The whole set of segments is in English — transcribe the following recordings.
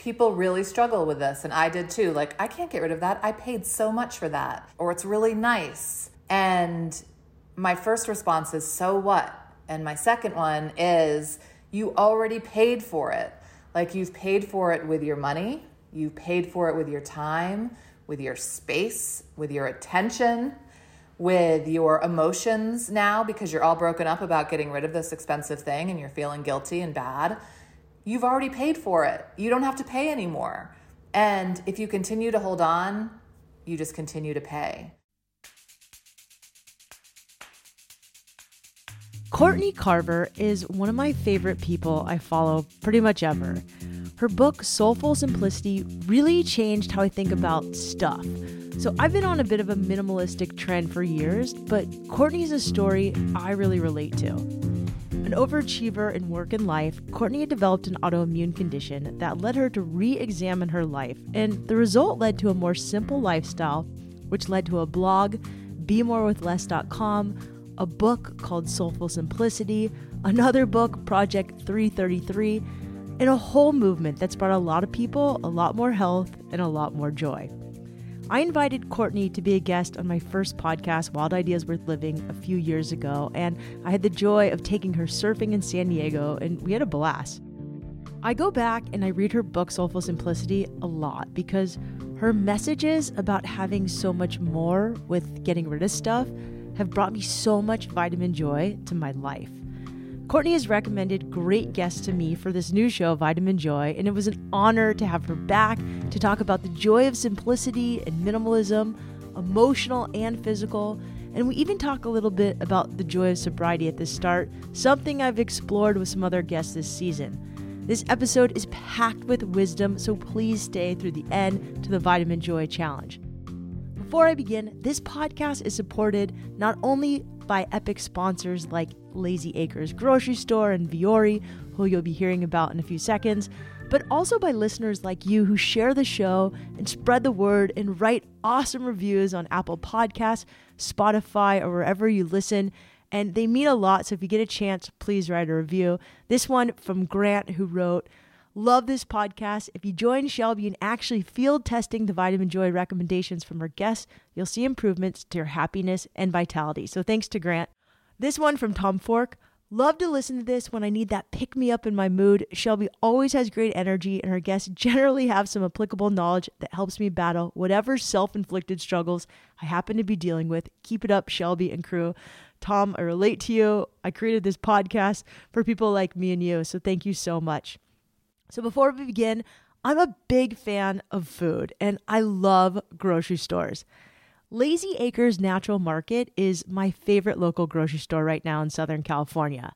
People really struggle with this, and I did too. Like, I can't get rid of that. I paid so much for that, or it's really nice. And my first response is, so what? And my second one is, you already paid for it. Like, you've paid for it with your money, you've paid for it with your time, with your space, with your attention with your emotions now because you're all broken up about getting rid of this expensive thing and you're feeling guilty and bad, you've already paid for it. You don't have to pay anymore. And if you continue to hold on, you just continue to pay. Courtney Carver is one of my favorite people I follow pretty much ever. Her book, Soulful Simplicity, really changed how I think about stuff. So I've been on a bit of a minimalistic trend for years, but Courtney's a story I really relate to. An overachiever in work and life, Courtney had developed an autoimmune condition that led her to re examine her life, and the result led to a more simple lifestyle, which led to a blog, BeMoreWithLess.com, a book called Soulful Simplicity, another book, Project 333 and a whole movement that's brought a lot of people a lot more health and a lot more joy. I invited Courtney to be a guest on my first podcast, Wild Ideas Worth Living, a few years ago, and I had the joy of taking her surfing in San Diego, and we had a blast. I go back and I read her book, Soulful Simplicity, a lot because her messages about having so much more with getting rid of stuff have brought me so much vitamin joy to my life. Courtney has recommended great guests to me for this new show, Vitamin Joy, and it was an honor to have her back to talk about the joy of simplicity and minimalism, emotional and physical. And we even talk a little bit about the joy of sobriety at the start, something I've explored with some other guests this season. This episode is packed with wisdom, so please stay through the end to the Vitamin Joy Challenge. Before I begin, this podcast is supported not only by epic sponsors like Lazy Acres Grocery Store and Vuori, who you'll be hearing about in a few seconds, but also by listeners like you who share the show and spread the word and write awesome reviews on Apple Podcasts, Spotify, or wherever you listen. And they mean a lot, so if you get a chance, please write a review. This one from Grant, who wrote, Love this podcast. If you join Shelby and actually field testing the Vitamin Joy recommendations from her guests, you'll see improvements to your happiness and vitality. So thanks to Grant. This one from Tom Fork. Love to listen to this when I need that pick me up in my mood. Shelby always has great energy, and her guests generally have some applicable knowledge that helps me battle whatever self inflicted struggles I happen to be dealing with. Keep it up, Shelby and crew. Tom, I relate to you. I created this podcast for people like me and you, so thank you so much. So before we begin, I'm a big fan of food and I love grocery stores. Lazy Acres Natural Market is my favorite local grocery store right now in Southern California.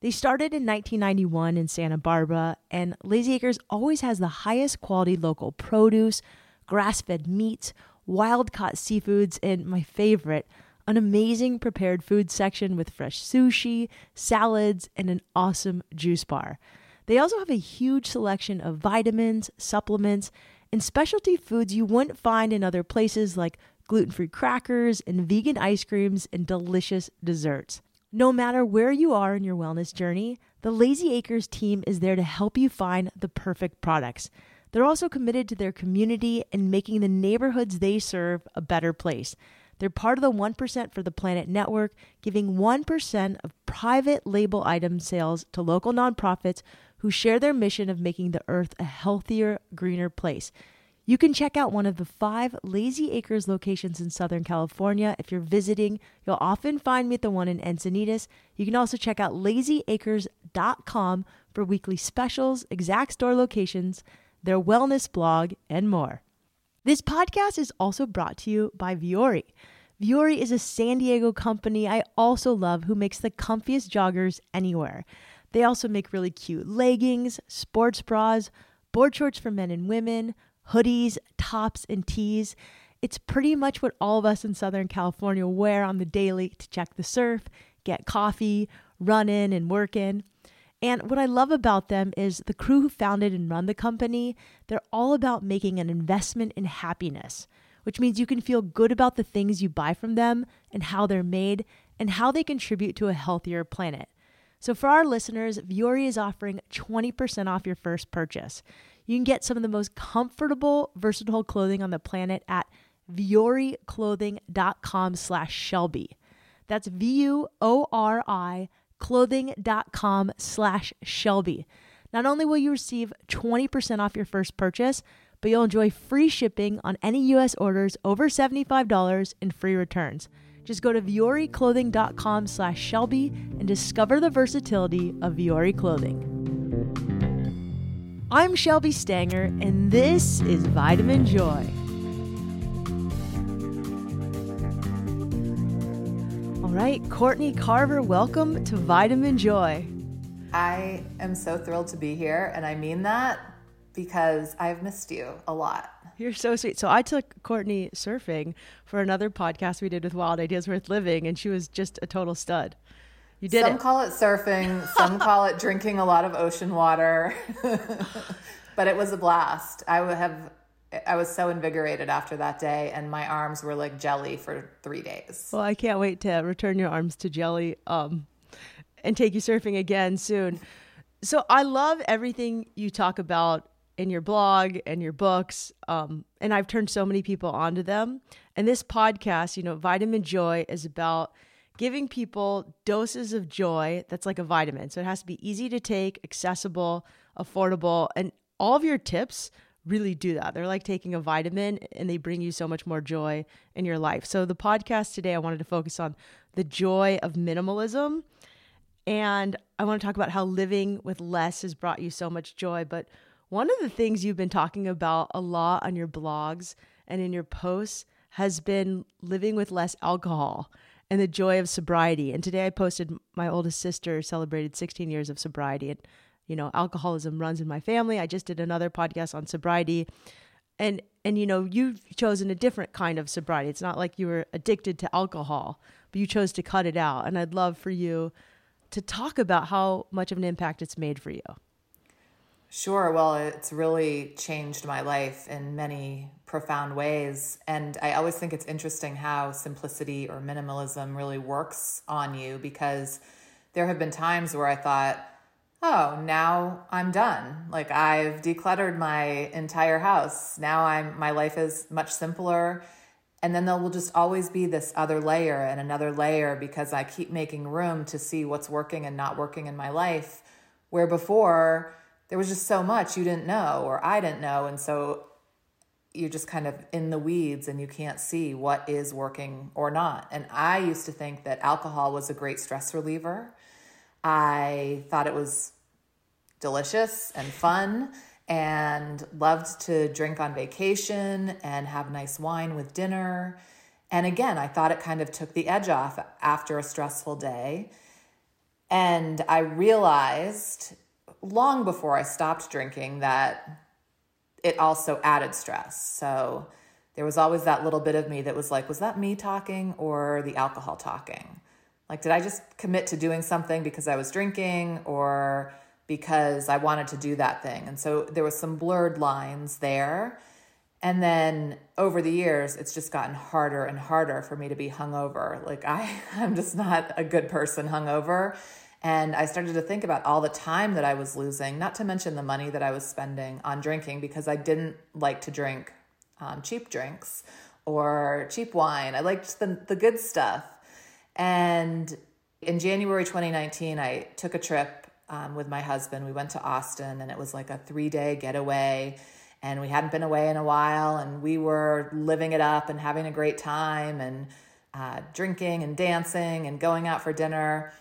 They started in 1991 in Santa Barbara, and Lazy Acres always has the highest quality local produce, grass fed meats, wild caught seafoods, and my favorite, an amazing prepared food section with fresh sushi, salads, and an awesome juice bar. They also have a huge selection of vitamins, supplements, and specialty foods you wouldn't find in other places like gluten free crackers and vegan ice creams and delicious desserts. No matter where you are in your wellness journey, the Lazy Acres team is there to help you find the perfect products. They're also committed to their community and making the neighborhoods they serve a better place. They're part of the 1% for the Planet Network, giving 1% of private label item sales to local nonprofits who share their mission of making the earth a healthier, greener place. You can check out one of the five Lazy Acres locations in Southern California. If you're visiting, you'll often find me at the one in Encinitas. You can also check out lazyacres.com for weekly specials, exact store locations, their wellness blog, and more. This podcast is also brought to you by Vuori. Vuori is a San Diego company I also love who makes the comfiest joggers anywhere. They also make really cute leggings, sports bras, board shorts for men and women, hoodies, tops, and tees. It's pretty much what all of us in Southern California wear on the daily to check the surf, get coffee, run in, and work in. And what I love about them is the crew who founded and run the company, they're all about making an investment in happiness, which means you can feel good about the things you buy from them and how they're made and how they contribute to a healthier planet. So for our listeners, Vuori is offering 20% off your first purchase. You can get some of the most comfortable, versatile clothing on the planet at vuoriclothing.com slash Shelby. That's V-U-O-R-I clothing.com slash Shelby. Not only will you receive 20% off your first purchase, but you'll enjoy free shipping on any U.S. orders over $75 and free returns. Just go to vuoriclothing.com slash Shelby and discover the versatility of Vuori Clothing. I'm Shelby Stanger, and this is Vitamin Joy. All right, Courtney Carver, welcome to Vitamin Joy. I am so thrilled to be here, and I mean that because I've missed you a lot. You're so sweet. So I took Courtney surfing for another podcast we did with Wild Ideas Worth Living, and she was just a total stud. You did some it. call it surfing, some call it drinking a lot of ocean water, but it was a blast. I would have. I was so invigorated after that day, and my arms were like jelly for three days. Well, I can't wait to return your arms to jelly um, and take you surfing again soon. So I love everything you talk about in your blog and your books. Um, and I've turned so many people onto them. And this podcast, you know, Vitamin Joy is about giving people doses of joy that's like a vitamin. So it has to be easy to take, accessible, affordable. And all of your tips really do that. They're like taking a vitamin and they bring you so much more joy in your life. So the podcast today, I wanted to focus on the joy of minimalism. And I want to talk about how living with less has brought you so much joy. But one of the things you've been talking about a lot on your blogs and in your posts has been living with less alcohol and the joy of sobriety. And today I posted my oldest sister celebrated 16 years of sobriety. And, you know, alcoholism runs in my family. I just did another podcast on sobriety. And, and you know, you've chosen a different kind of sobriety. It's not like you were addicted to alcohol, but you chose to cut it out. And I'd love for you to talk about how much of an impact it's made for you. Sure. Well, it's really changed my life in many profound ways. And I always think it's interesting how simplicity or minimalism really works on you because there have been times where I thought, oh, now I'm done. Like I've decluttered my entire house. Now I'm my life is much simpler. And then there will just always be this other layer and another layer because I keep making room to see what's working and not working in my life. Where before there was just so much you didn't know or I didn't know. And so you're just kind of in the weeds and you can't see what is working or not. And I used to think that alcohol was a great stress reliever. I thought it was delicious and fun and loved to drink on vacation and have nice wine with dinner. And again, I thought it kind of took the edge off after a stressful day. And I realized long before I stopped drinking that it also added stress. So there was always that little bit of me that was like, was that me talking or the alcohol talking? Like, did I just commit to doing something because I was drinking or because I wanted to do that thing? And so there was some blurred lines there. And then over the years, it's just gotten harder and harder for me to be hungover. Like I, I'm just not a good person hungover. And I started to think about all the time that I was losing, not to mention the money that I was spending on drinking because I didn't like to drink um, cheap drinks or cheap wine. I liked the, the good stuff. And in January 2019, I took a trip um, with my husband. We went to Austin and it was like a three day getaway. And we hadn't been away in a while and we were living it up and having a great time and uh, drinking and dancing and going out for dinner.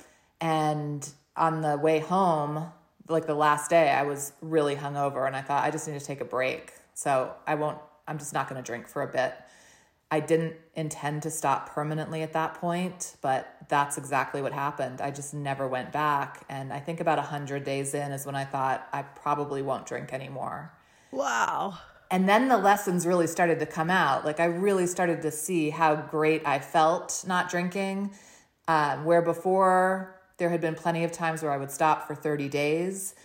And on the way home, like the last day, I was really hungover and I thought I just need to take a break. So I won't, I'm just not going to drink for a bit. I didn't intend to stop permanently at that point, but that's exactly what happened. I just never went back. And I think about 100 days in is when I thought I probably won't drink anymore. Wow. And then the lessons really started to come out. Like I really started to see how great I felt not drinking. Um, where before there had been plenty of times where I would stop for 30 days.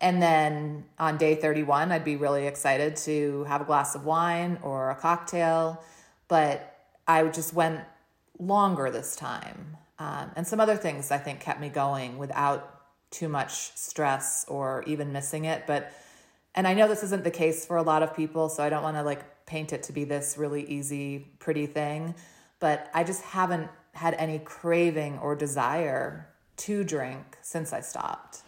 And then on day 31, I'd be really excited to have a glass of wine or a cocktail. But I just went longer this time. Um, and some other things I think kept me going without too much stress or even missing it. But And I know this isn't the case for a lot of people, so I don't want to like paint it to be this really easy, pretty thing, but I just haven't had any craving or desire to drink since I stopped.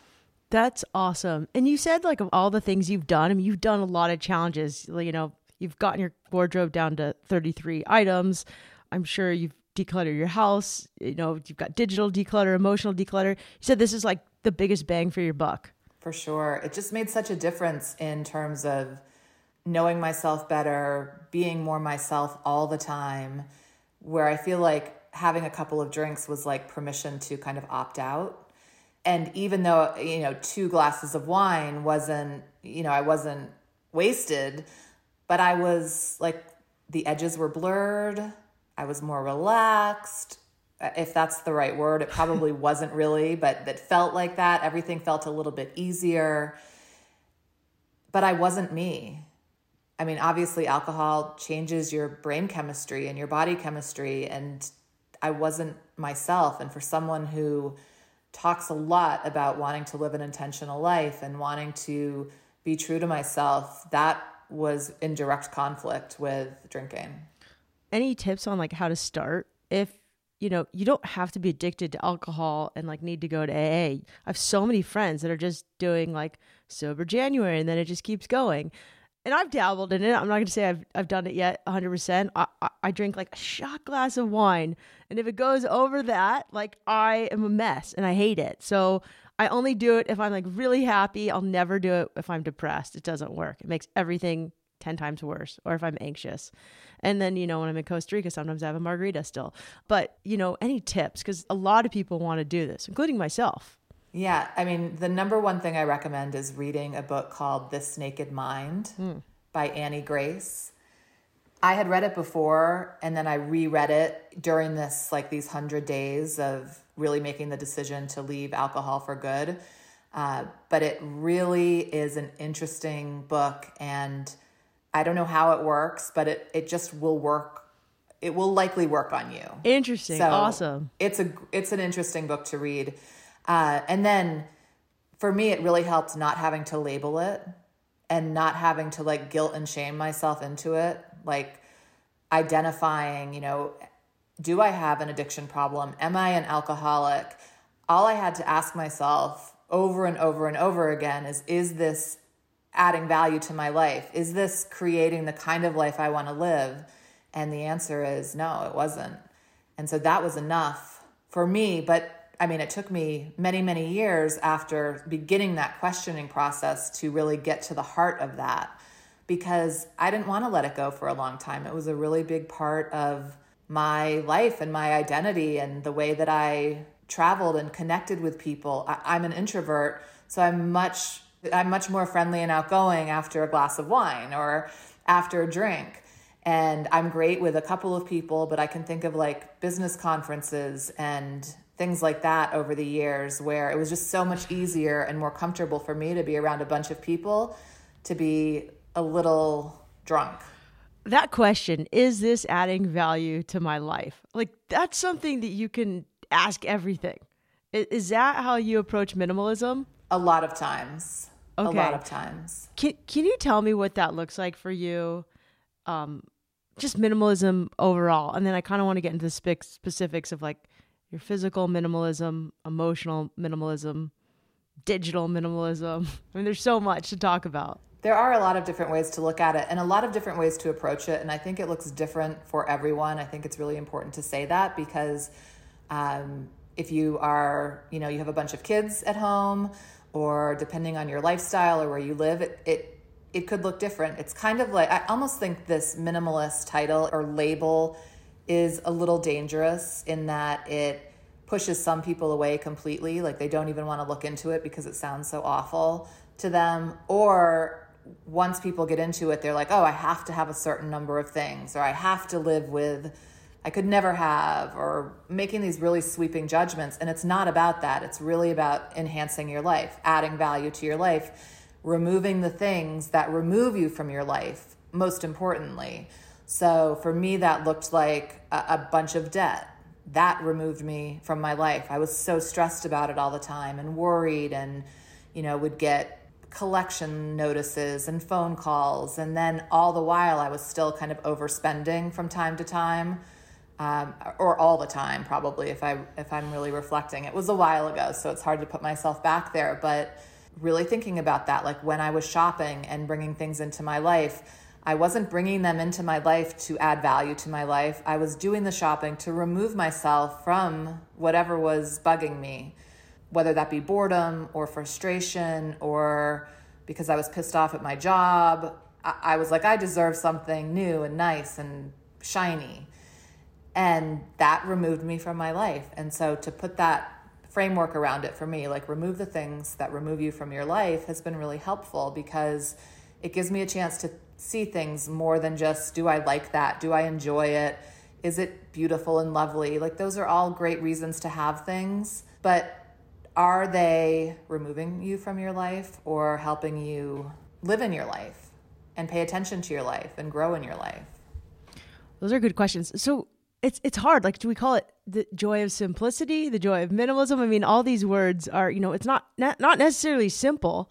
That's awesome. And you said like of all the things you've done, I mean you've done a lot of challenges. You know, you've gotten your wardrobe down to 33 items. I'm sure you've decluttered your house, you know, you've got digital declutter, emotional declutter. You said this is like the biggest bang for your buck. For sure. It just made such a difference in terms of knowing myself better, being more myself all the time, where I feel like having a couple of drinks was like permission to kind of opt out. And even though, you know, two glasses of wine wasn't, you know, I wasn't wasted, but I was like, the edges were blurred. I was more relaxed. Uh, if that's the right word, it probably wasn't really, but it felt like that. Everything felt a little bit easier. But I wasn't me. I mean, obviously, alcohol changes your brain chemistry and your body chemistry. And I wasn't myself. And for someone who talks a lot about wanting to live an intentional life and wanting to be true to myself, that was in direct conflict with drinking. Any tips on like how to start if you know, you don't have to be addicted to alcohol and like need to go to AA. I have so many friends that are just doing like sober January and then it just keeps going and I've dabbled in it. I'm not going to say I've I've done it yet 100%. I, I, I drink like a shot glass of wine, and if it goes over that, like I am a mess and I hate it. So I only do it if I'm like really happy. I'll never do it if I'm depressed. It doesn't work. It makes everything 10 times worse or if I'm anxious. And then, you know, when I'm in Costa Rica, sometimes I have a margarita still. But, you know, any tips cuz a lot of people want to do this, including myself. Yeah, I mean, the number one thing I recommend is reading a book called This Naked Mind mm. by Annie Grace. I had read it before and then I reread it during this, like these hundred days of really making the decision to leave alcohol for good. Uh, but it really is an interesting book and I don't know how it works, but it, it just will work. It will likely work on you. Interesting. So awesome. It's a it's an interesting book to read. Uh, and then for me, it really helped not having to label it and not having to like guilt and shame myself into it. Like identifying, you know, do I have an addiction problem? Am I an alcoholic? All I had to ask myself over and over and over again is is this adding value to my life? Is this creating the kind of life I want to live? And the answer is no, it wasn't. And so that was enough for me. But I mean, it took me many, many years after beginning that questioning process to really get to the heart of that because I didn't want to let it go for a long time. It was a really big part of my life and my identity and the way that I traveled and connected with people. I, am an introvert, so I'm much I'm much more friendly and outgoing after a glass of wine or after a drink. And I'm great with a couple of people, but I can think of like business conferences and things like that over the years where it was just so much easier and more comfortable for me to be around a bunch of people to be a little drunk. That question, is this adding value to my life? Like, that's something that you can ask everything. Is that how you approach minimalism? A lot of times. Okay. A lot of times. Can, can you tell me what that looks like for you? Um, just minimalism overall. And then I kind of want to get into the specifics of like, your physical minimalism, emotional minimalism, digital minimalism. I mean, there's so much to talk about. There are a lot of different ways to look at it and a lot of different ways to approach it. And I think it looks different for everyone. I think it's really important to say that because um, if you are, you know, you have a bunch of kids at home or depending on your lifestyle or where you live, it, it it could look different. It's kind of like I almost think this minimalist title or label is a little dangerous in that it pushes some people away completely. Like they don't even want to look into it because it sounds so awful to them. Or once people get into it, they're like, oh, I have to have a certain number of things, or I have to live with, I could never have, or making these really sweeping judgments. And it's not about that. It's really about enhancing your life, adding value to your life, removing the things that remove you from your life, most importantly. So for me, that looked like a, a bunch of debt. That removed me from my life. I was so stressed about it all the time and worried and, you know, would get collection notices and phone calls. And then all the while, I was still kind of overspending from time to time. Um, or all the time, probably if I if I'm really reflecting. It was a while ago, so it's hard to put myself back there. But really thinking about that, like when I was shopping and bringing things into my life, I wasn't bringing them into my life to add value to my life. I was doing the shopping to remove myself from whatever was bugging me whether that be boredom or frustration or because I was pissed off at my job. I, I was like, I deserve something new and nice and shiny. And that removed me from my life. And so to put that framework around it for me, like remove the things that remove you from your life, has been really helpful because it gives me a chance to see things more than just do I like that? Do I enjoy it? Is it beautiful and lovely? Like, those are all great reasons to have things. But are they removing you from your life or helping you live in your life and pay attention to your life and grow in your life? Those are good questions. So it's it's hard. Like, do we call it the joy of simplicity, the joy of minimalism? I mean, all these words are, you know, it's not not, not necessarily simple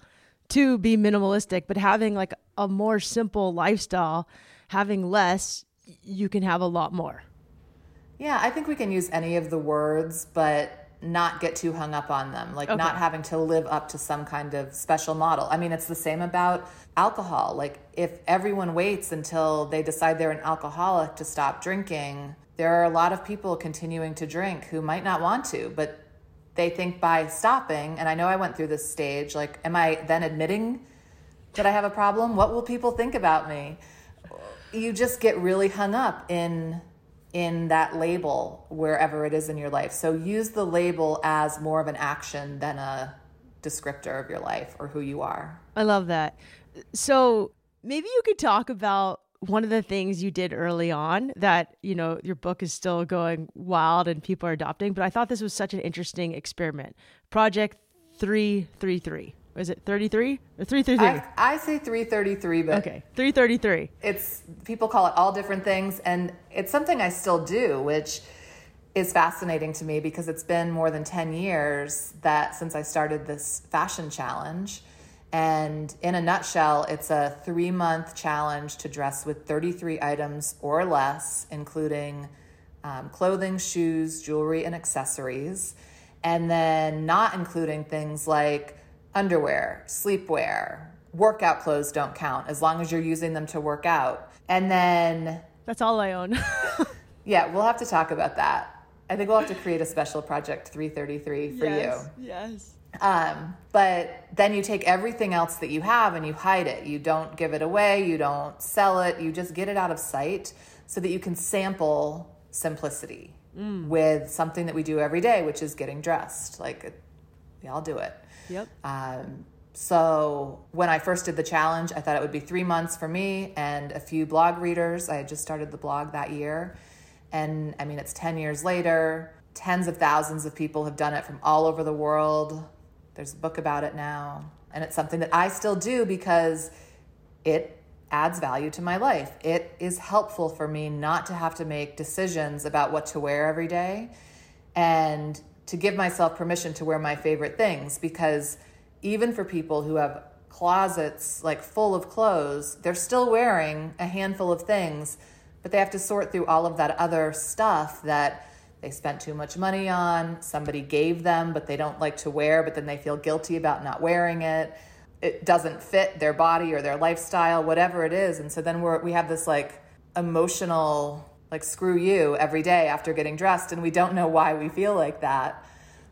to be minimalistic, but having like a more simple lifestyle, having less, you can have a lot more. Yeah, I think we can use any of the words, but not get too hung up on them, like okay. not having to live up to some kind of special model. I mean, it's the same about alcohol. Like, if everyone waits until they decide they're an alcoholic to stop drinking, there are a lot of people continuing to drink who might not want to, but they think by stopping, and I know I went through this stage, like, am I then admitting that I have a problem? What will people think about me? You just get really hung up in in that label wherever it is in your life. So use the label as more of an action than a descriptor of your life or who you are. I love that. So maybe you could talk about one of the things you did early on that, you know, your book is still going wild and people are adopting, but I thought this was such an interesting experiment. Project 333 is it 33 or 333? I, I say 333, but okay, 333. It's people call it all different things, and it's something I still do, which is fascinating to me because it's been more than 10 years that since I started this fashion challenge. And in a nutshell, it's a three month challenge to dress with 33 items or less, including um, clothing, shoes, jewelry, and accessories. And then not including things like underwear, sleepwear, workout clothes don't count as long as you're using them to work out. And then that's all I own. yeah, we'll have to talk about that. I think we'll have to create a special project 333 for yes, you. Yes. Um, but then you take everything else that you have and you hide it. You don't give it away, you don't sell it, you just get it out of sight so that you can sample simplicity mm. with something that we do every day, which is getting dressed. Like we all do it. Yep. Um, so when I first did the challenge, I thought it would be three months for me and a few blog readers. I had just started the blog that year. And I mean, it's 10 years later. Tens of thousands of people have done it from all over the world. There's a book about it now. And it's something that I still do because it adds value to my life. It is helpful for me not to have to make decisions about what to wear every day. And to give myself permission to wear my favorite things because even for people who have closets like full of clothes, they're still wearing a handful of things, but they have to sort through all of that other stuff that they spent too much money on, somebody gave them, but they don't like to wear, but then they feel guilty about not wearing it. It doesn't fit their body or their lifestyle, whatever it is. And so then we're, we have this like emotional like screw you every day after getting dressed and we don't know why we feel like that.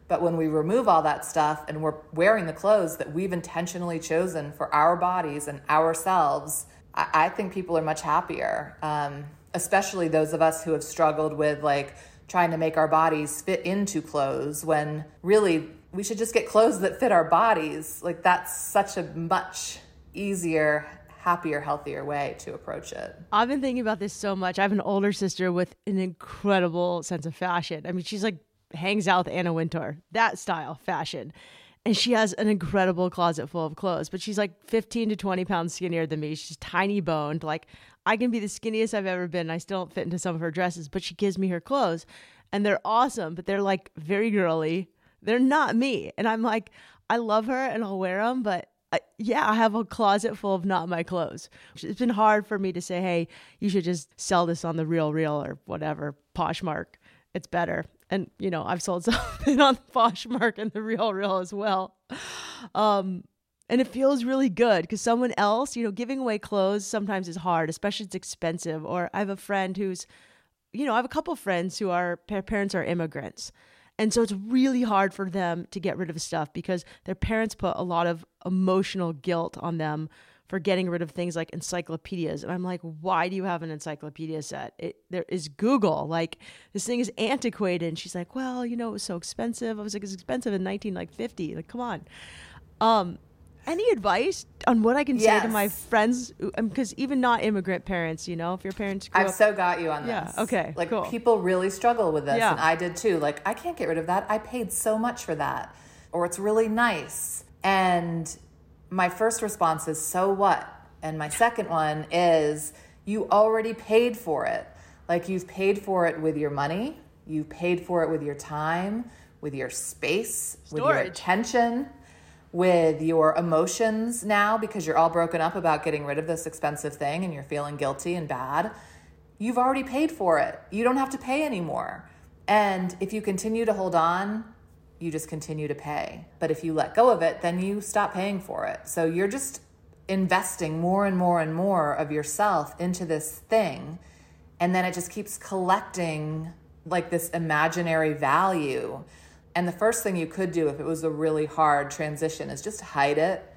But when we remove all that stuff and we're wearing the clothes that we've intentionally chosen for our bodies and ourselves i, I think people are much happier. Um, especially those of us who have struggled with like trying to make our bodies fit into clothes when really we should just get clothes that fit our bodies. Like that's such a much easier happier, healthier way to approach it. I've been thinking about this so much. I have an older sister with an incredible sense of fashion. I mean, she's like hangs out with Anna Wintour, that style fashion. And she has an incredible closet full of clothes, but she's like 15 to 20 pounds skinnier than me. She's tiny boned. Like, I can be the skinniest I've ever been. I still don't fit into some of her dresses, but she gives me her clothes and they're awesome, but they're like very girly. They're not me. And I'm like, I love her and I'll wear them, but uh, yeah, I have a closet full of not my clothes. It's been hard for me to say, hey, you should just sell this on the Real Real or whatever, Poshmark. It's better. And, you know, I've sold something on Poshmark and the Real Real as well. Um, and it feels really good because someone else, you know, giving away clothes sometimes is hard, especially it's expensive. Or I have a friend who's, you know, I have a couple friends who are parents are immigrants. And so it's really hard for them to get rid of stuff because their parents put a lot of emotional guilt on them for getting rid of things like encyclopedias. And I'm like, why do you have an encyclopedia set? It, there is Google. Like this thing is antiquated. And she's like, well, you know, it was so expensive. I was like, it's expensive in 1950. Like, come on. Um, any advice on what I can yes. say to my friends? Because um, even not immigrant parents, you know, if your parents. I've up, so got you on this. Yeah. Okay. Like cool. people really struggle with this, yeah. and I did too. Like I can't get rid of that. I paid so much for that, or it's really nice. And my first response is, "So what?" And my second one is, "You already paid for it. Like you've paid for it with your money. You've paid for it with your time, with your space, Storage. with your attention." With your emotions now because you're all broken up about getting rid of this expensive thing and you're feeling guilty and bad, you've already paid for it. You don't have to pay anymore. And if you continue to hold on, you just continue to pay. But if you let go of it, then you stop paying for it. So you're just investing more and more and more of yourself into this thing. And then it just keeps collecting like this imaginary value and the first thing you could do if it was a really hard transition is just hide it.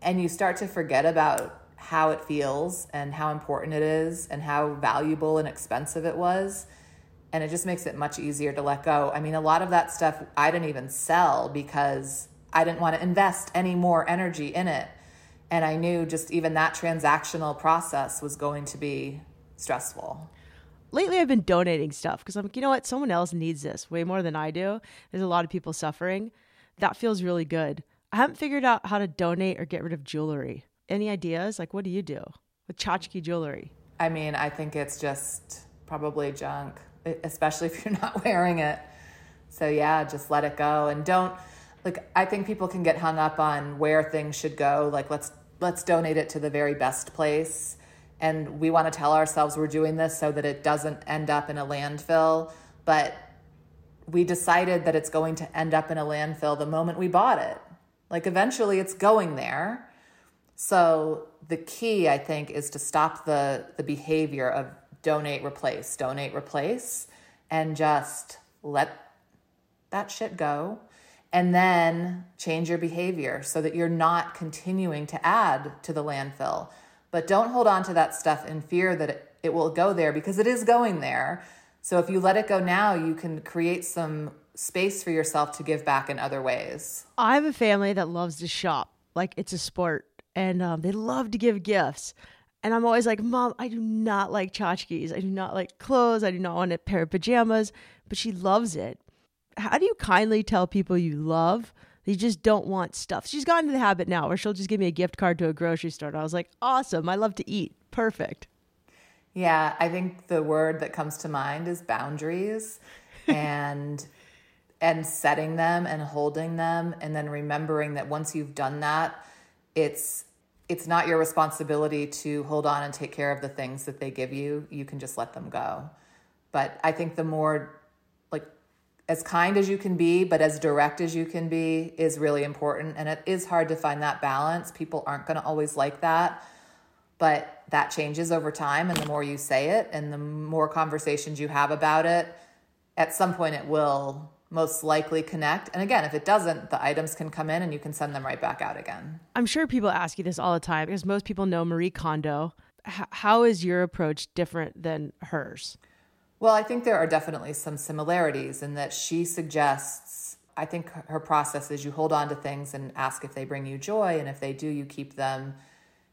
And you start to forget about how it feels and how important it is and how valuable and expensive it was. And it just makes it much easier to let go. I mean, a lot of that stuff I didn't even sell because I didn't want to invest any more energy in it. And I knew just even that transactional process was going to be stressful lately I've been donating stuff because I'm like, you know what? Someone else needs this way more than I do. There's a lot of people suffering. That feels really good. I haven't figured out how to donate or get rid of jewelry. Any ideas? Like, what do you do with tchotchke jewelry? I mean, I think it's just probably junk, especially if you're not wearing it. So, yeah, just let it go and don't like I think people can get hung up on where things should go. Like let's let's donate it to the very best place and we want to tell ourselves we're doing this so that it doesn't end up in a landfill but we decided that it's going to end up in a landfill the moment we bought it. Like eventually it's going there. So the key i think is to stop the the behavior of donate replace donate replace and just let that shit go and then change your behavior so that you're not continuing to add to the landfill but don't hold on to that stuff in fear that it, it will go there because it is going there. So if you let it go now, you can create some space for yourself to give back in other ways. I have a family that loves to shop, like it's a sport, and um, they love to give gifts. And I'm always like, Mom, I do not like tchotchkes. I do not like clothes. I do not want a pair of pajamas. But she loves it. How do you kindly tell people you love they just don't want stuff. She's gotten to the habit now where she'll just give me a gift card to a grocery store. And I was like, awesome. I love to eat. Perfect. Yeah, I think the word that comes to mind is boundaries and and setting them and holding them and then remembering that once you've done that, it's it's not your responsibility to hold on and take care of the things that they give you. You can just let them go. But I think the more as kind as you can be, but as direct as you can be is really important. And it is hard to find that balance. People aren't going to always like that, but that changes over time. And the more you say it and the more conversations you have about it, at some point it will most likely connect. And again, if it doesn't, the items can come in and you can send them right back out again. I'm sure people ask you this all the time because most people know Marie Kondo. H- how is your approach different than hers? Well, I think there are definitely some similarities in that she suggests, I think her process is you hold on to things and ask if they bring you joy, and if they do, you keep them,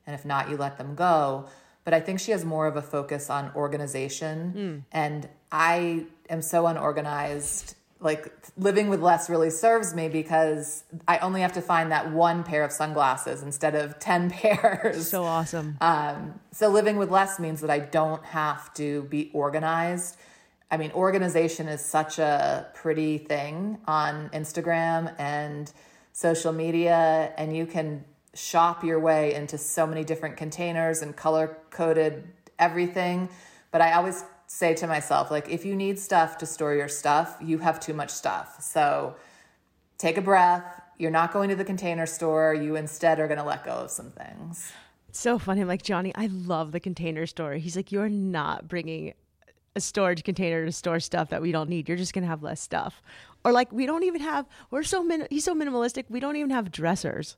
and if not, you let them go. But I think she has more of a focus on organization, mm. and I am so unorganized like living with less really serves me because I only have to find that one pair of sunglasses instead of 10 pairs. So awesome. Um, so living with less means that I don't have to be organized. I mean, organization is such a pretty thing on Instagram and social media, and you can shop your way into so many different containers and color coded everything. But I always say to myself, like, if you need stuff to store your stuff, you have too much stuff. So take a breath. You're not going to the container store. You instead are going to let go of some things. So funny. I'm like, Johnny, I love the container store. He's like, You're not bringing a storage container to store stuff that we don't need. You're just going to have less stuff. Or like, we don't even have, we're so, min- he's so minimalistic, we don't even have dressers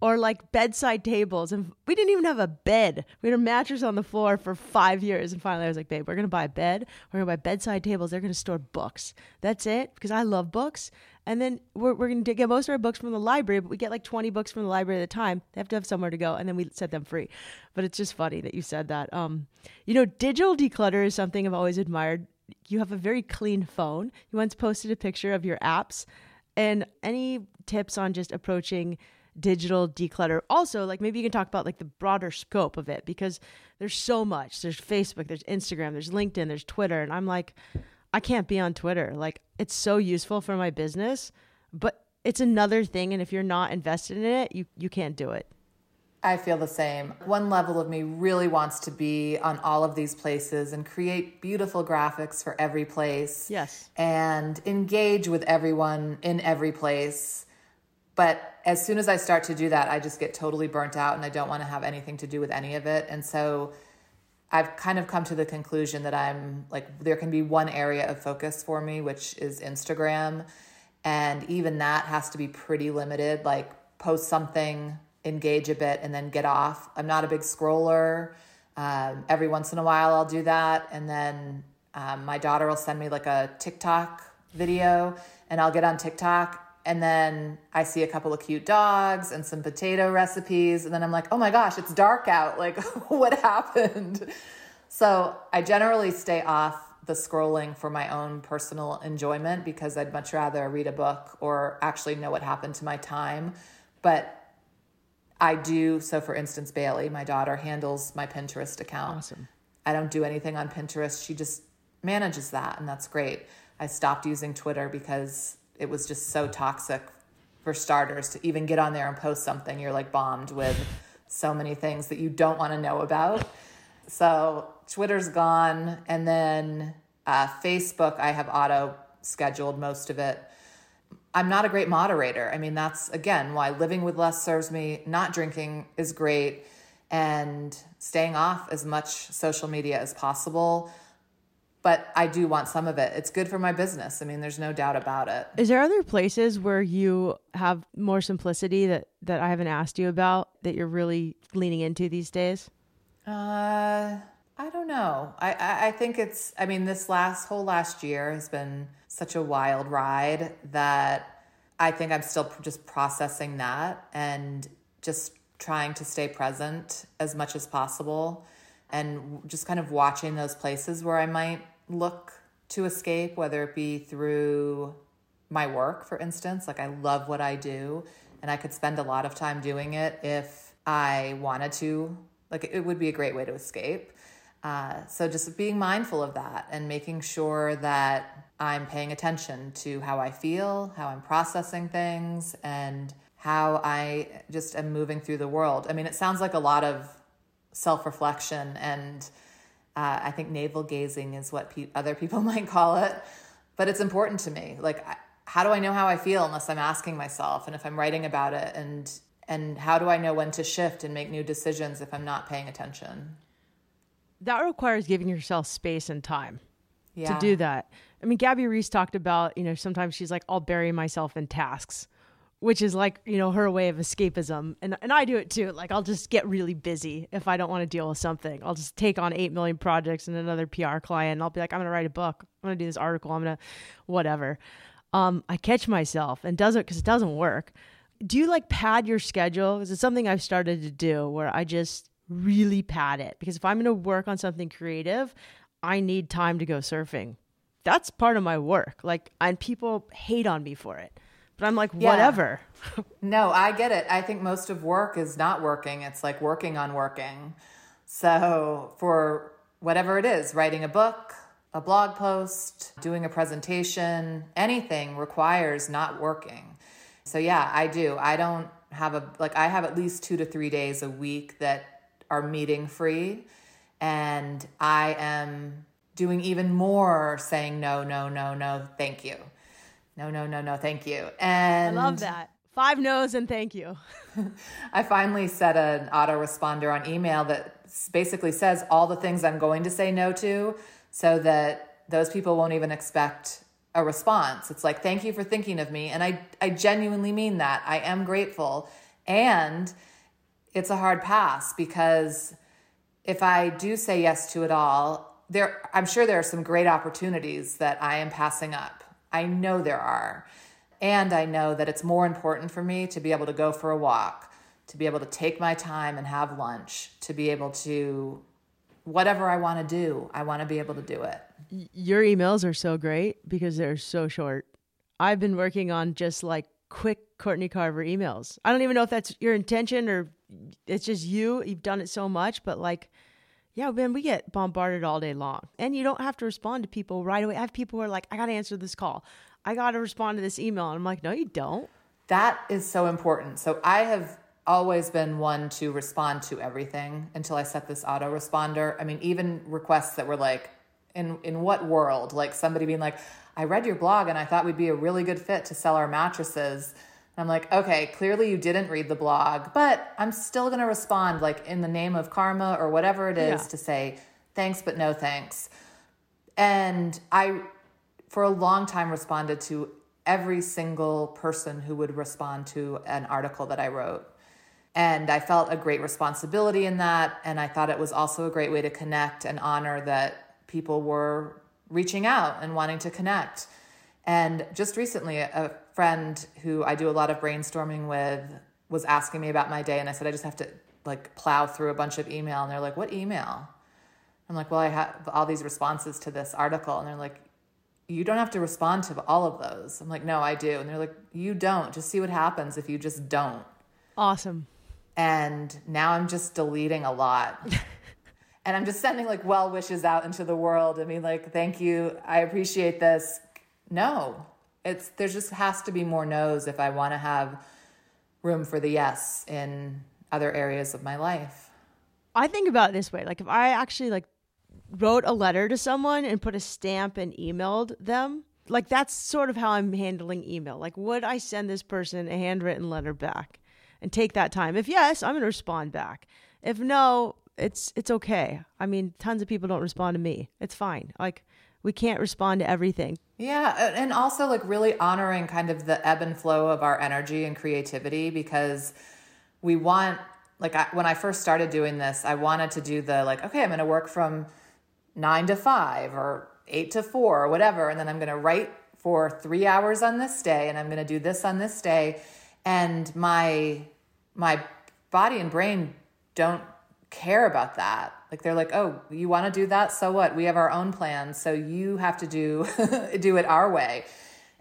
or like bedside tables. And we didn't even have a bed. We had a mattress on the floor for five years. And finally, I was like, babe, we're going to buy a bed. We're going to buy bedside tables. They're going to store books. That's it because I love books. And then we're, we're going to get most of our books from the library, but we get like 20 books from the library at a time. They have to have somewhere to go. And then we set them free. But it's just funny that you said that. Um, you know, digital declutter is something I've always admired. You have a very clean phone. You once posted a picture of your apps. And any tips on just approaching digital declutter. Also, like maybe you can talk about like the broader scope of it because there's so much. There's Facebook, there's Instagram, there's LinkedIn, there's Twitter, and I'm like I can't be on Twitter. Like it's so useful for my business, but it's another thing and if you're not invested in it, you you can't do it. I feel the same. One level of me really wants to be on all of these places and create beautiful graphics for every place. Yes. And engage with everyone in every place but as soon as I start to do that, I just get totally burnt out and I don't want to have anything to do with any of it. And so I've kind of come to the conclusion that I'm like, there can be one area of focus for me, which is Instagram. And even that has to be pretty limited. Like, post something, engage a bit, and then get off. I'm not a big scroller. Um, every once in a while, I'll do that. And then um, my daughter will send me like a TikTok video, and I'll get on TikTok and then I see a couple of cute dogs and some potato recipes. And then I'm like, oh my gosh, it's dark out. Like, what happened? So I generally stay off the scrolling for my own personal enjoyment because I'd much rather read a book or actually know what happened to my time. But I do. So, for instance, Bailey, my daughter, handles my Pinterest account. Awesome. I don't do anything on Pinterest. She just manages that, and that's great. I stopped using Twitter because it was just so toxic for starters to even get on there and post something. You're like bombed with so many things that you don't want to know about. So twitter's gone and then uh, facebook i have auto scheduled most of it. I'm not a great moderator. I mean that's again why living with less serves me. Not drinking is great and staying off as much social media as possible but I do want some of it. It's good for my business. I mean, there's no doubt about it. Is there other places where you have more simplicity that that I haven't asked you about that you're really leaning into these days? Uh, I don't know. I, I, I think it's. I mean, this last whole last year has been such a wild ride that I think I'm still just processing that and just trying to stay present as much as possible and just kind of watching those places where I might look to escape, whether it be through my work, for instance. Like, I love what I do, and I could spend a lot of time doing it if I wanted to. Like, it would be a great way to escape. Uh, so, just being mindful of that and making sure that I'm paying attention to how I feel, how I'm processing things, and how I just am moving through the world. I mean, it sounds like a lot of self reflection and uh, I think navel gazing is what pe- other people might call it, but it's important to me. Like, I, how do I know how I feel unless I'm asking myself, and if I'm writing about it, and and how do I know when to shift and make new decisions if I'm not paying attention? That requires giving yourself space and time yeah. to do that. I mean, Gabby Reece talked about, you know, sometimes she's like, I'll bury myself in tasks which is like you know her way of escapism. And and I do it too. Like I'll just get really busy if I don't want to deal with something. I'll just take on 8 million projects and another PR client. And I'll be like I'm going to write a book. I'm going to do this article. I'm going to whatever. Um I catch myself and does it cuz it doesn't work. Do you like pad your schedule? Is it something I've started to do where I just really pad it. Because if I'm going to work on something creative I need time to go surfing. That's part of my work. Like and people hate on me for it but I'm like, yeah. whatever. no, I get it. I think most of work is not working. It's like working on working. So for whatever it is, writing a book, a blog post, doing a presentation, anything requires not working. So yeah, I do. I don't have a like I have at least 2 to 3 days a week that are meeting free and I am doing even more saying no, no, no, no, thank you. No, no, no, no, thank you. And I love that. Five no's and thank you. I finally set an autoresponder on email that basically says all the things I'm going to say no to so that those people won't even expect a response. It's like, thank you for thinking of me. And I, I genuinely mean that. I am grateful. And it's a hard pass because if I do say yes to it all, there I'm sure there are some great opportunities that I am passing up. I know there are. And I know that it's more important for me to be able to go for a walk, to be able to take my time and have lunch, to be able to whatever I want to do, I want to be able to do it. Your emails are so great because they're so short. I've been working on just like quick Courtney Carver emails. I don't even know if that's your intention or it's just you. You've done it so much, but like, yeah, man, we get bombarded all day long. And you don't have to respond to people right away. I have people who are like, I got to answer this call. I got to respond to this email. And I'm like, no, you don't. That is so important. So I have always been one to respond to everything until I set this autoresponder. I mean, even requests that were like, in in what world? Like somebody being like, I read your blog and I thought we'd be a really good fit to sell our mattresses. And I'm like, okay, clearly you didn't read the blog, but I'm still gonna respond like in the name of karma or whatever it is Yeah. to say thanks but no thanks. And I for a long time responded to every single person who would respond to an article that I wrote. And I felt a great responsibility in that. And I thought it was also a great way to connect and honor that people were reaching out and wanting to connect. And just recently, a friend who I do a lot of brainstorming with was asking me about my day. And I said, I just have to like plow through a bunch of email. And they're like, What email? I'm like, Well, I have all these responses to this article. And they're like, you don't have to respond to all of those. I'm like, no, I do. And they're like, you don't. Just see what happens if you just don't. Awesome. And now I'm just deleting a lot. and I'm just sending like well wishes out into the world. I mean, like, thank you. I appreciate this. No, it's there just has to be more no's if I want to have room for the yes in other areas of my life. I think about it this way. Like if I actually like wrote a letter to someone and put a stamp and emailed them, like that's sort of how I'm handling email. Like would I send this person a handwritten letter back and take that time? If yes, I'm going to respond back. If no, it's it's okay. I mean, tons of people don't respond to me. It's fine. Like we can't respond to everything. Yeah, and also like really honoring kind of the ebb and flow of our energy and creativity because we want like I, when I first started doing this, I wanted to do the like okay, I'm going to work from 9 to 5 or 8 to 4 or whatever and then I'm going to write for 3 hours on this day and I'm going to do this on this day and my my body and brain don't care about that. Like they're like, "Oh, you want to do that? So what? We have our own plans, so you have to do do it our way."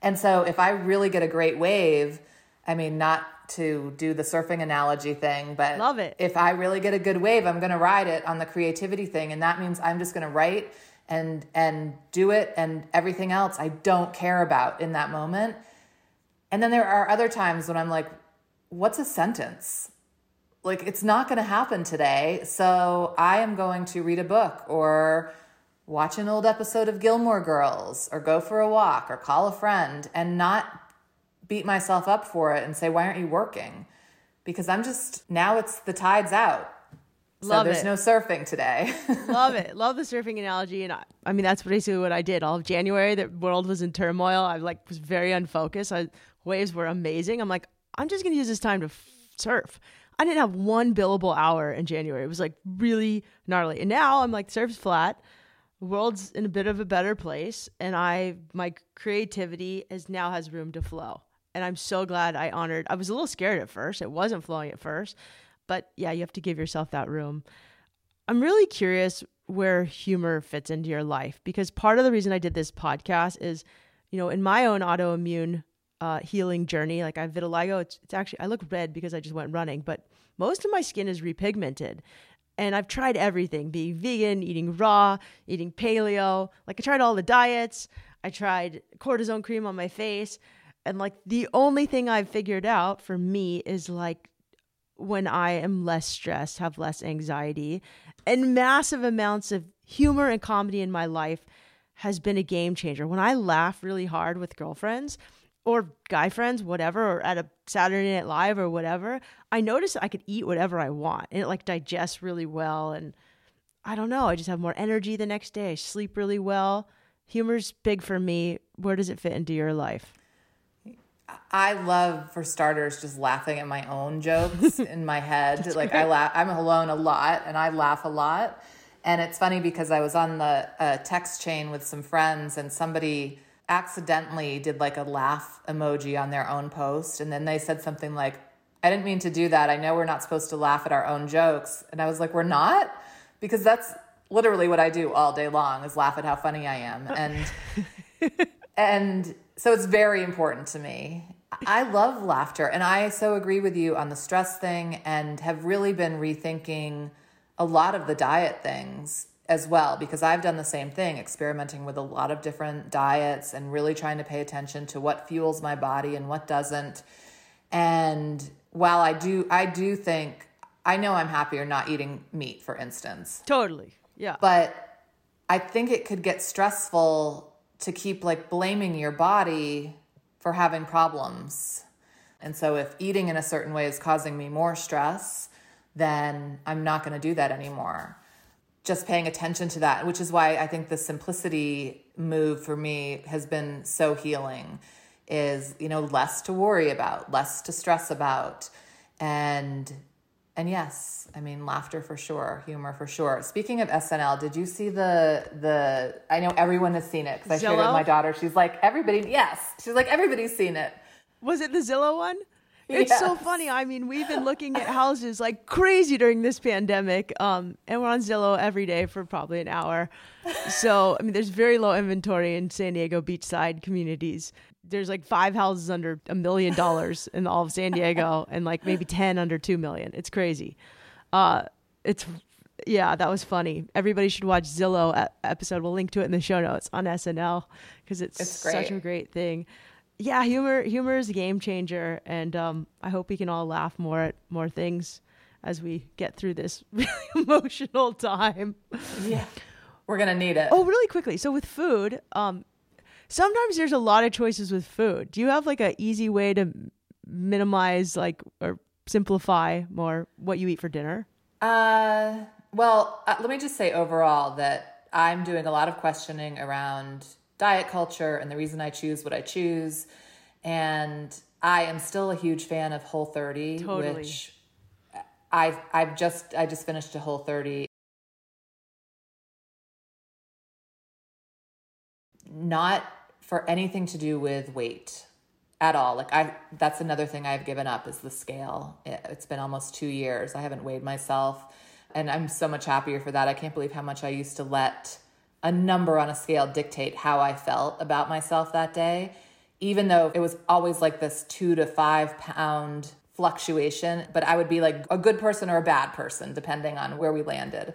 And so if I really get a great wave, I mean, not to do the surfing analogy thing, but Love it. if I really get a good wave, I'm going to ride it on the creativity thing, and that means I'm just going to write and and do it, and everything else I don't care about in that moment. And then there are other times when I'm like, "What's a sentence?" Like it's not going to happen today so i am going to read a book or watch an old episode of gilmore girls or go for a walk or call a friend and not beat myself up for it and say why aren't you working because i'm just now it's the tide's out so Love there's it. no surfing today Love it. Love the surfing analogy. And I, I mean, that's basically what I did. All of January, the world was in turmoil. I like was very unfocused. I, waves were amazing. I'm like, I'm just going to use this time to f- surf. I didn't have one billable hour in January. It was like really gnarly. And now I'm like, surf's flat. The world's in a bit of a better place. And I, my creativity is now has room to flow. And I'm so glad I honored. I was a little scared at first. It wasn't flowing at first. But yeah, you have to give yourself that room. I'm really curious where humor fits into your life because part of the reason I did this podcast is, you know, in my own autoimmune uh, healing journey, like I have vitiligo, it's, it's actually, I look red because I just went running, but most of my skin is repigmented. And I've tried everything being vegan, eating raw, eating paleo. Like I tried all the diets. I tried cortisone cream on my face. And like the only thing I've figured out for me is like when I am less stressed, have less anxiety, and massive amounts of humor and comedy in my life has been a game changer. When I laugh really hard with girlfriends or guy friends, whatever, or at a Saturday Night Live or whatever, I notice I could eat whatever I want and it like digests really well. And I don't know, I just have more energy the next day. I sleep really well. Humor's big for me. Where does it fit into your life? I love, for starters, just laughing at my own jokes in my head. like great. I laugh, I'm alone a lot, and I laugh a lot. And it's funny because I was on the uh, text chain with some friends, and somebody accidentally did like a laugh emoji on their own post, and then they said something like, "I didn't mean to do that. I know we're not supposed to laugh at our own jokes." And I was like, "We're not," because that's literally what I do all day long is laugh at how funny I am, and and so it's very important to me. I love laughter. And I so agree with you on the stress thing and have really been rethinking a lot of the diet things as well because I've done the same thing, experimenting with a lot of different diets and really trying to pay attention to what fuels my body and what doesn't. And while I do I do think I know I'm happier not eating meat, for instance. Totally. Yeah. But I think it could get stressful to keep like blaming your body for having problems. And so if eating in a certain way is causing me more stress, then I'm not going to do that anymore. Just paying attention to that, which is why I think the simplicity move for me has been so healing is, you know, less to worry about, less to stress about and and yes, I mean laughter for sure, humor for sure. Speaking of SNL, did you see the the? I know everyone has seen it because I shared it with my daughter. She's like everybody. Yes, she's like everybody's seen it. Was it the Zillow one? It's yes. so funny. I mean, we've been looking at houses like crazy during this pandemic, um, and we're on Zillow every day for probably an hour. So, I mean, there's very low inventory in San Diego beachside communities there's like five houses under a million dollars in all of San Diego and like maybe 10 under 2 million. It's crazy. Uh, it's, yeah, that was funny. Everybody should watch Zillow episode. We'll link to it in the show notes on SNL because it's, it's such a great thing. Yeah, humor humor is a game changer, and um, I hope we can all laugh more at more things as we get through this really emotional time. Yeah, we're gonna need it. Oh, really quickly. So with food, um, sometimes there's a lot of choices with food. Do you have like an easy way to minimize like or simplify more what you eat for dinner? Uh, well, uh, let me just say overall that I'm doing a lot of questioning around diet culture and the reason I choose what I choose. And I am still a huge fan of Whole 30, totally. which I've I've just I just finished a Whole 30 not for anything to do with weight at all. Like I that's another thing I've given up is the scale. It's been almost 2 years. I haven't weighed myself and I'm so much happier for that. I can't believe how much I used to let a number on a scale dictate how I felt about myself that day, even though it was always like this 2 to 5 pound fluctuation, but I would be like a good person or a bad person depending on where we landed.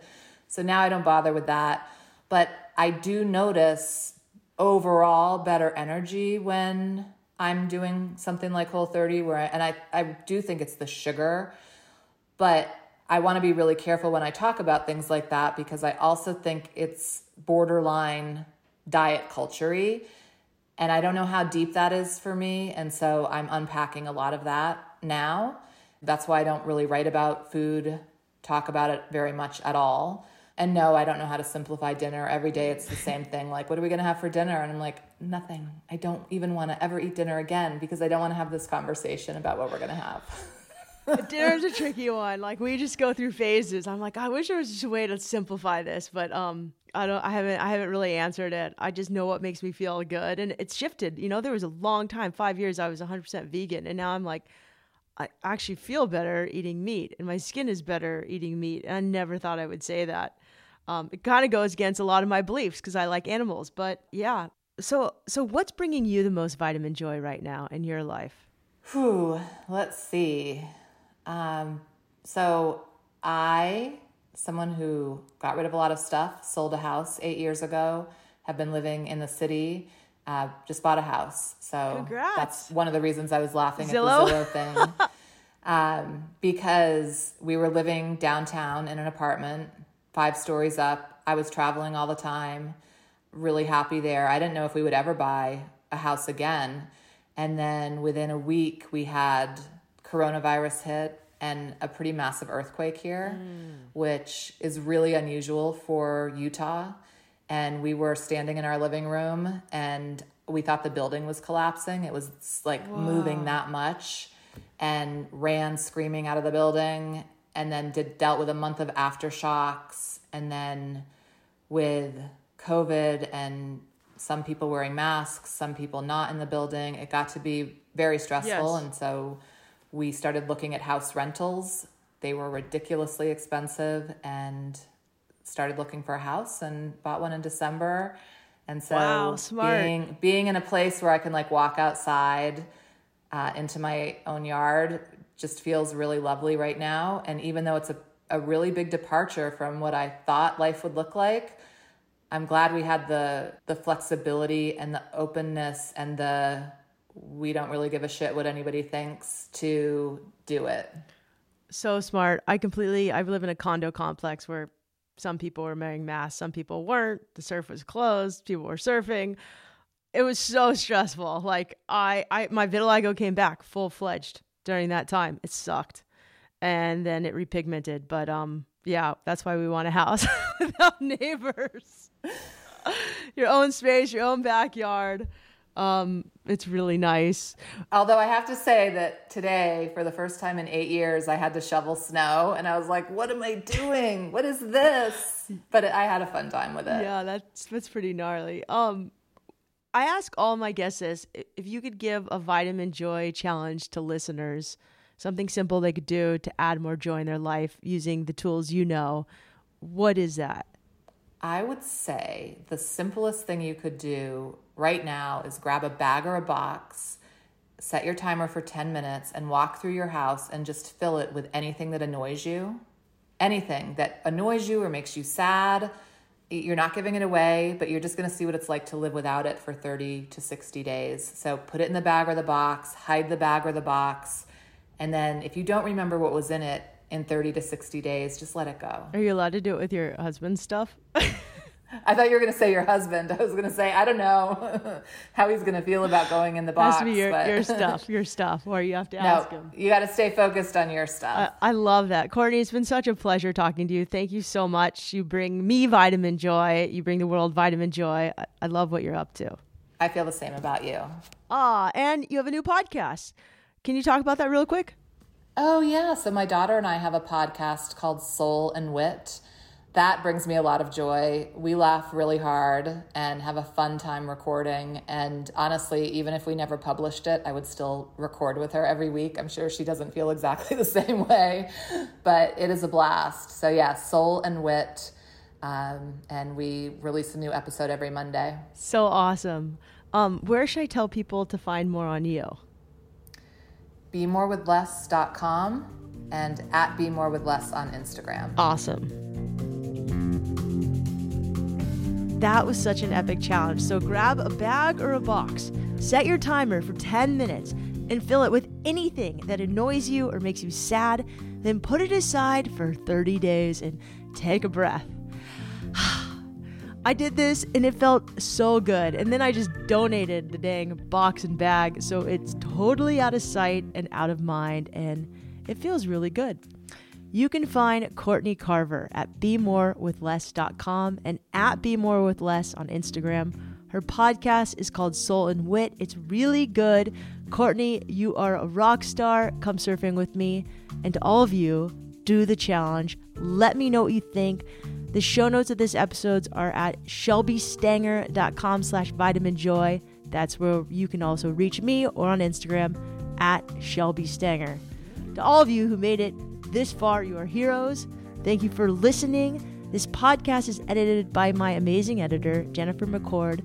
So now I don't bother with that, but I do notice overall better energy when I'm doing something like Whole 30 where I, and I I do think it's the sugar but I want to be really careful when I talk about things like that because I also think it's borderline diet culture and I don't know how deep that is for me and so I'm unpacking a lot of that now. That's why I don't really write about food, talk about it very much at all and no, I don't know how to simplify dinner. Every day it's the same thing. Like, what are we going to have for dinner? And I'm like, nothing. I don't even want to ever eat dinner again because I don't want to have this conversation about what we're going to have. Dinner's a tricky one. Like we just go through phases. I'm like, I wish there was just a way to simplify this, but um, I don't. I haven't. I haven't really answered it. I just know what makes me feel good, and it's shifted. You know, there was a long time, five years, I was 100% vegan, and now I'm like, I actually feel better eating meat, and my skin is better eating meat. And I never thought I would say that. Um, it kind of goes against a lot of my beliefs because I like animals. But yeah. So so what's bringing you the most vitamin joy right now in your life? Whew. Let's see. Um, so I, someone who got rid of a lot of stuff, sold a house eight years ago, have been living in the city. Uh, just bought a house. So Congrats. that's one of the reasons I was laughing Zillow? at the Zillow thing. um, because we were living downtown in an apartment, five stories up. I was traveling all the time, really happy there. I didn't know if we would ever buy a house again. And then within a week, we had coronavirus hit and a pretty massive earthquake here, mm. which is really unusual for Utah. And we were standing in our living room and we thought the building was collapsing. It was like moving that much and ran screaming out of the building and then did dealt with a month of aftershocks and then with COVID and some people wearing masks, some people not in the building, it got to be very stressful. Yes. And so we started looking at house rentals. They were ridiculously expensive and started looking for a house and bought one in December. And so Wow, being being in a place where I can like walk outside uh, into my own yard just feels really lovely right now. And even though it's a, a really big departure from what I thought life would look like, I'm glad we had the the flexibility and the openness and the we don't really give a shit what anybody thinks to do it. So smart. I completely, I live in a condo complex where some people were wearing masks, some people weren't. The surf was closed, people were surfing. It was so stressful. Like I, I my vitiligo came back full fledged during that time. It sucked. And then it repigmented. But um, yeah, that's why we want a house without neighbors. your own space, your own backyard. Um, it's really nice. Although I have to say that today, for the first time in eight years, I had to shovel snow, and I was like, "What am I doing? What is this?" But I had a fun time with it. Yeah, that's that's pretty gnarly. Um, I ask all my guests this: if you could give a vitamin joy challenge to listeners, something simple they could do to add more joy in their life using the tools you know, what is that? I would say the simplest thing you could do right now is grab a bag or a box, set your timer for 10 minutes, and walk through your house and just fill it with anything that annoys you. Anything that annoys you or makes you sad. You're not giving it away, but you're just to see what it's like to live without it for 30 to 60 days. So put it in the bag or the box, hide the bag or the box, and then if you don't remember what was in it in 30 to 60 days, just let it go. Are you allowed to do it with your husband's stuff? I thought you were going to say your husband. I was going to say I don't know how he's going to feel about going in the It box. has to be your, but- your stuff, your stuff, or you have to no, ask him. you got to stay focused on your stuff. I, I love that. Courtney, it's been such a pleasure talking to you. Thank you so much. You bring me vitamin joy. You bring the world vitamin joy. I, I love what you're up to. I feel the same about you. Ah, and you have a new podcast. Can you talk about that real quick? Oh yeah, so my daughter and I have a podcast called Soul and Wit. That brings me a lot of joy. We laugh really hard and have a fun time recording. And honestly, even if we never published it, I would still record with her every week. I'm sure she doesn't feel exactly the same way, but it is a blast. So, yeah, Soul and Wit. Um, and we release a new episode every Monday. So awesome. Um, where should I tell people to find more on you? BeMoreWithLess.com and at BeMoreWithLess on Instagram. Awesome. That was such an epic challenge. So grab a bag or a box, set your timer for 10 minutes, and fill it with anything that annoys you or makes you sad. Then put it aside for 30 days and take a breath. I did this and it felt so good. And then I just donated the dang box and bag so it's totally out of sight and out of mind, and it feels really good. You can find Courtney Carver at BeMoreWithLess.com and at BeMoreWithLess on Instagram. Her podcast is called Soul and Wit. It's really good. Courtney, you are a rock star. Come surfing with me. And to all of you, do the challenge. Let me know what you think. The show notes of this episodes are at shelbystanger.com slash vitamin joy. That's where you can also reach me or on Instagram at Shelby Stanger. To all of you who made it this far, you are heroes. Thank you for listening. This podcast is edited by my amazing editor, Jennifer McCord.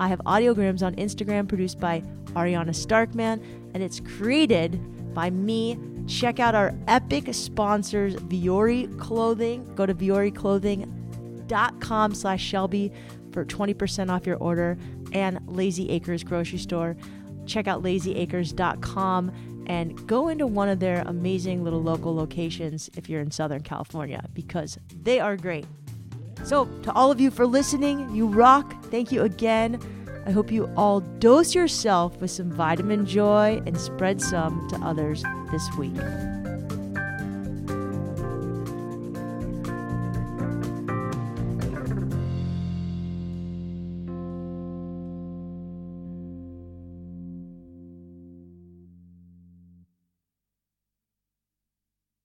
I have audiograms on Instagram produced by Ariana Starkman, and it's created by me. Check out our epic sponsors, Vuori Clothing. Go to vuoriclothing.com slash Shelby for 20% off your order. and Lazy Acres grocery store. Check out lazyacres.com and go into one of their amazing little local locations if you're in Southern California because they are great. So, to all of you for listening, you rock. Thank you again. I hope you all dose yourself with some vitamin joy and spread some to others this week.